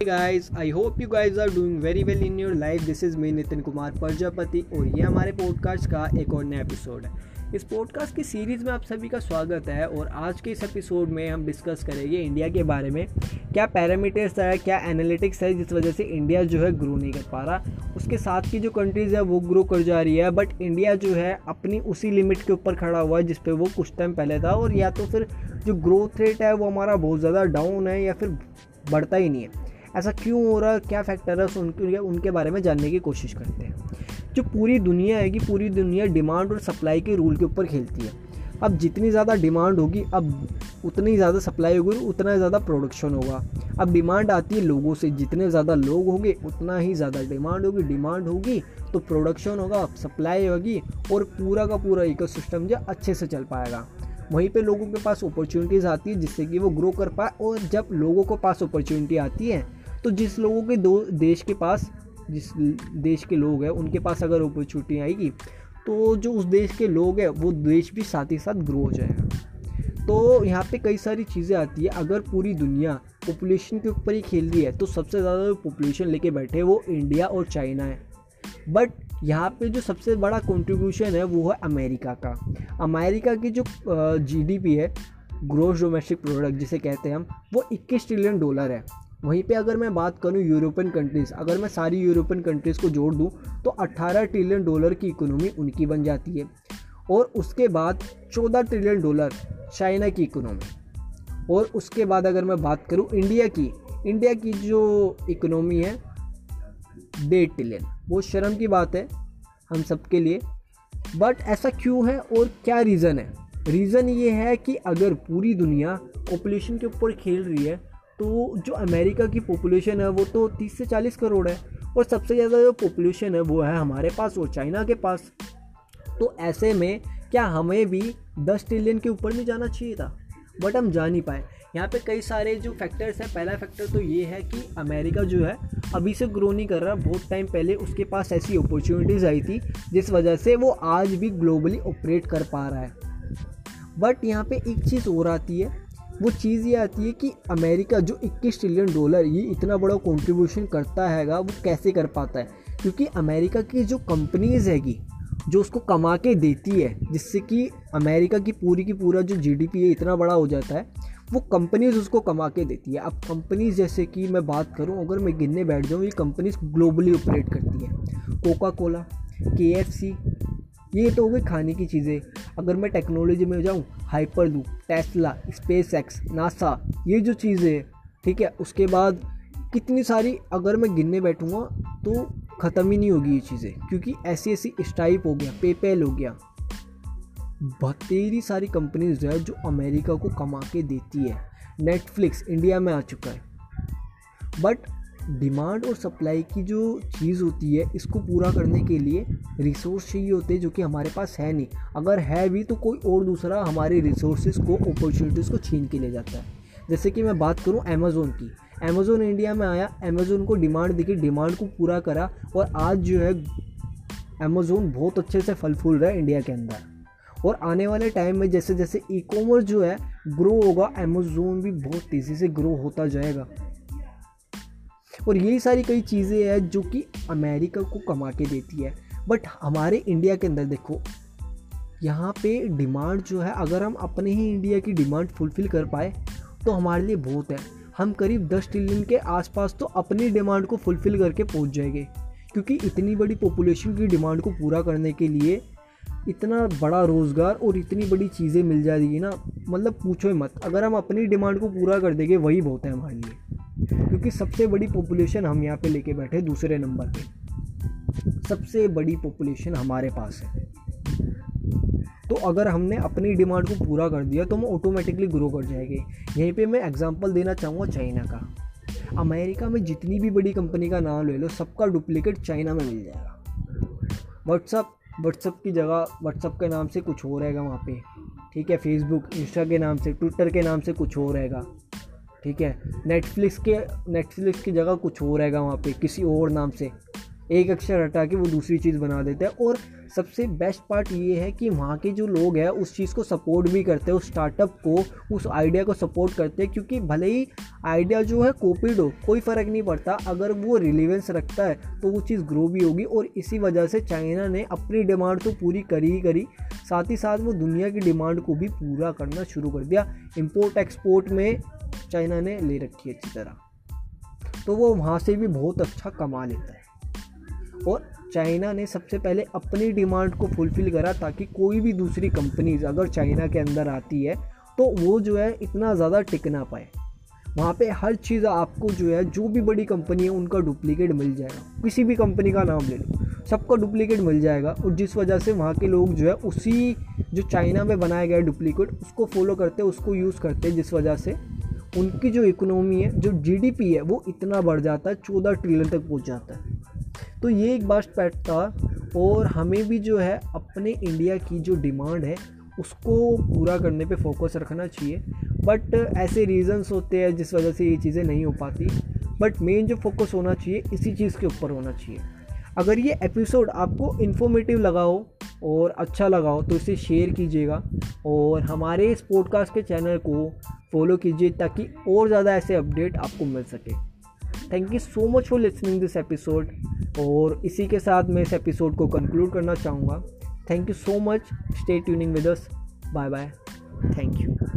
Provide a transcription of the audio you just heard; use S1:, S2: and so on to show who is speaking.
S1: Hey guys, I hope you guys are doing very well in your life. This is me Nitin Kumar Prajapati और ये हमारे podcast का एक और नया एपिसोड है। इस पॉडकास्ट की सीरीज़ में आप सभी का स्वागत है और आज के इस एपिसोड में हम डिस्कस करेंगे इंडिया के बारे में। क्या पैरामीटर्स है क्या एनालिटिक्स है जिस वजह से इंडिया जो है ग्रो नहीं कर पा रहा। उसके साथ की जो कंट्रीज़ है वो ग्रो कर जा रही है बट इंडिया जो है अपनी उसी लिमिट के ऊपर खड़ा हुआ है जिस पे वो कुछ टाइम पहले था और या तो फिर जो ग्रोथ रेट है वो हमारा बहुत ज़्यादा डाउन है या फिर बढ़ता ही नहीं है। ऐसा क्यों हो रहा है? क्या फैक्टर है? उनके उनके बारे में जानने की कोशिश करते हैं। जो पूरी दुनिया है कि पूरी दुनिया डिमांड और सप्लाई के रूल के ऊपर खेलती है। अब जितनी ज़्यादा डिमांड होगी, अब उतनी ज़्यादा सप्लाई होगी उतना ज़्यादा प्रोडक्शन होगा। अब डिमांड आती है लोगों से। जितने ज़्यादा लोग होंगे, उतना ही ज़्यादा डिमांड होगी। डिमांड होगी तो प्रोडक्शन होगा सप्लाई होगी और पूरा का पूरा इकोसिस्टम जो अच्छे से चल पाएगा। वहीं पे लोगों के पास अपॉर्चुनिटीज़ आती है जिससे कि वो ग्रो कर पाए और जब लोगों के पास अपॉर्चुनिटी आती है तो जिस लोगों के दो देश के पास, जिस देश के लोग हैं, उनके पास अगर अपॉर्चुनिटी आएगी तो जो उस देश के लोग हैं, वो देश भी साथ ही साथ ग्रो हो जाएगा। तो यहाँ पे कई सारी चीज़ें आती है। अगर पूरी दुनिया पॉपुलेशन के ऊपर ही खेल रही है तो सबसे ज़्यादा जो पॉपुलेशन लेके बैठे वो इंडिया और चाइना है। बट यहाँ पे जो सबसे बड़ा कंट्रीब्यूशन है, वो है अमेरिका का। अमेरिका की जो जीडीपी है ग्रोस डोमेस्टिक प्रोडक्ट जिसे कहते हैं हम, वो 21 ट्रिलियन डॉलर है। वहीं पे अगर मैं बात करूँ यूरोपियन कंट्रीज़, अगर मैं सारी यूरोपियन कंट्रीज़ को जोड़ दूँ तो 18 ट्रिलियन डॉलर की इकोनॉमी उनकी बन जाती है। और उसके बाद 14 ट्रिलियन डॉलर चाइना की इकोनॉमी और उसके बाद अगर मैं बात करूँ इंडिया की इंडिया की जो इकोनॉमी है, डेढ़ ट्रिलियन वो शर्म की बात है हम सबके लिए। बट ऐसा क्यों है और क्या रीज़न है? रीज़न ये है कि अगर पूरी दुनिया पॉपुलेशन के ऊपर खेल रही है तो जो अमेरिका की पॉपुलेशन है, वो तो 30 से 40 करोड़ है। और सबसे ज़्यादा जो पॉपुलेशन है, वो है हमारे पास और चाइना के पास। तो ऐसे में क्या हमें भी 10 ट्रिलियन के ऊपर नहीं जाना चाहिए था? बट हम जा नहीं पाए। यहाँ पे कई सारे जो फैक्टर्स हैं, पहला फैक्टर तो ये है कि अमेरिका जो है, अभी से ग्रो नहीं कर रहा। बहुत टाइम पहले उसके पास ऐसी अपॉर्चुनिटीज़ आई थी, जिस वजह से वो आज भी ग्लोबली ऑपरेट कर पा रहा है। बट यहाँ पे एक चीज़ और आती है वो चीज़ ये आती है कि अमेरिका जो 21 ट्रिलियन डॉलर ये इतना बड़ा कंट्रीब्यूशन करता हैगा, वो कैसे कर पाता है? क्योंकि अमेरिका की जो कंपनीज़ हैगी, जो उसको कमा के देती है, जिससे कि अमेरिका की पूरी की पूरा जो जीडीपी है इतना बड़ा हो जाता है, वो कंपनीज़ उसको कमा के देती है। अब कंपनीज़ जैसे कि मैं बात करूँ, अगर मैं गिनने बैठ जाऊँ, ये कंपनीज़ ग्लोबली ऑपरेट करती है। कोका कोला के एफ़ सी ये तो हो गई खाने की चीज़ें। अगर मैं टेक्नोलॉजी में जाऊँ hyper loop Tesla SpaceX NASA ये जो चीज़ें हैं ठीक है, उसके बाद कितनी सारी अगर मैं गिनने बैठूँगा तो ख़त्म ही नहीं होगी ये चीज़ें, क्योंकि ऐसी ऐसी स्टाइप हो गया पेपैल हो गया। बतेरी सारी कंपनीज़ जो है, जो अमेरिका को कमा के देती है। नेटफ्लिक्स इंडिया में आ चुका है। बट डिमांड और सप्लाई की जो चीज़ होती है, इसको पूरा करने के लिए रिसोर्स चाहिए होते हैं जो कि हमारे पास है नहीं। अगर है भी तो कोई और दूसरा हमारे रिसोर्सेज को अपॉर्चुनिटीज़ को छीन के ले जाता है। जैसे कि मैं बात करूँ अमेज़ोन की। अमेज़ोन इंडिया में आया अमेज़ोन को डिमांड देखी डिमांड को पूरा करा और आज जो है अमेज़ोन बहुत अच्छे से फल फूल रहा है इंडिया के अंदर। और आने वाले टाइम में जैसे जैसे ई कॉमर्स जो है ग्रो होगा अमेज़ोन भी बहुत तेज़ी से ग्रो होता जाएगा। और यही सारी कई चीज़ें हैं जो कि अमेरिका को कमा के देती है। बट हमारे इंडिया के अंदर देखो, यहाँ पे डिमांड जो है, अगर हम अपने ही इंडिया की डिमांड फुलफ़िल कर पाए तो हमारे लिए बहुत है। हम करीब दस ट्रिलियन के आसपास तो अपनी डिमांड को फुलफ़िल करके पहुँच जाएँगे। क्योंकि इतनी बड़ी पॉपुलेशन की डिमांड को पूरा करने के लिए इतना बड़ा रोज़गार और इतनी बड़ी चीज़ें मिल जाएगी ना। मतलब पूछो मत। अगर हम अपनी डिमांड को पूरा कर देंगे, वही बहुत है हमारे लिए। क्योंकि सबसे बड़ी पॉपुलेशन हम यहाँ पे लेके बैठे दूसरे नंबर पे। सबसे बड़ी पॉपुलेशन हमारे पास है। तो अगर हमने अपनी डिमांड को पूरा कर दिया तो हम ऑटोमेटिकली ग्रो कर जाएँगे। यहीं पे मैं एग्जांपल देना चाहूँगा चाइना का। अमेरिका में जितनी भी बड़ी कंपनी का नाम ले लो, सबका डुप्लीकेट चाइना में मिल जाएगा। व्हाट्सअप व्हाट्सअप की जगह व्हाट्सअप के नाम से कुछ हो रहेगा वहाँ पे। ठीक है फेसबुक इंस्टा के नाम से ट्विटर के नाम से कुछ हो रहेगा। ठीक है? नेटफ्लिक्स के नेटफ्लिक्स की जगह कुछ और रहेगा वहाँ पे, किसी और नाम से। एक अक्षर हटा के वो दूसरी चीज़ बना देते हैं। और सबसे बेस्ट पार्ट ये है कि वहाँ के जो लोग हैं, उस चीज़ को सपोर्ट भी करते हैं, उस स्टार्टअप को, उस आइडिया को सपोर्ट करते हैं। क्योंकि भले ही आइडिया जो है कोपिड हो, कोई फ़र्क नहीं पड़ता। अगर वो रिलीवेंस रखता है तो वो चीज़ ग्रो भी होगी। और इसी वजह से चाइना ने अपनी डिमांड तो पूरी करी ही करी। साथ ही साथ वो दुनिया की डिमांड को भी पूरा करना शुरू कर दिया। इम्पोर्ट एक्सपोर्ट में चाइना ने ले रखी है अच्छी तरह। तो वो वहाँ से भी बहुत अच्छा कमा लेता है। और चाइना ने सबसे पहले अपनी डिमांड को फुलफ़िल करा ताकि कोई भी दूसरी कंपनीज़ अगर चाइना के अंदर आती है तो वो जो है इतना ज़्यादा टिक ना पाए। वहाँ पे हर चीज़ आपको जो है, जो भी बड़ी कंपनी है, उनका डुप्लीकेट मिल जाएगा। किसी भी कंपनी का नाम ले लो, सबका डुप्लीकेट मिल जाएगा। और जिस वजह से वहाँ के लोग जो है, उसी जो चाइना में बनाया गया डुप्लीकेट, उसको फॉलो करते, उसको यूज़ करते, जिस वजह से उनकी जो इकोनॉमी है, जो जीडीपी है, वो इतना बढ़ जाता है, चौदह ट्रिलियन तक पहुँच जाता है। तो ये एक बास्ट पैट था, और हमें भी जो है, अपने इंडिया की जो डिमांड है, उसको पूरा करने पे फोकस रखना चाहिए। बट ऐसे रीजंस होते हैं, जिस वजह से ये चीज़ें नहीं हो पाती। बट मेन जो फोकस होना चाहिए, इसी चीज़ के ऊपर होना चाहिए। अगर ये एपिसोड आपको इन्फॉर्मेटिव लगा हो और अच्छा लगा हो तो इसे शेयर कीजिएगा। और हमारे इस पॉडकास्ट के चैनल को फॉलो कीजिए ताकि और ज़्यादा ऐसे अपडेट आपको मिल सके। Thank you so much for listening this episode और इसी के साथ मैं इस एपिसोड को कंक्लूड करना चाहूँगा। Thank you so much stay tuning with us bye bye thank you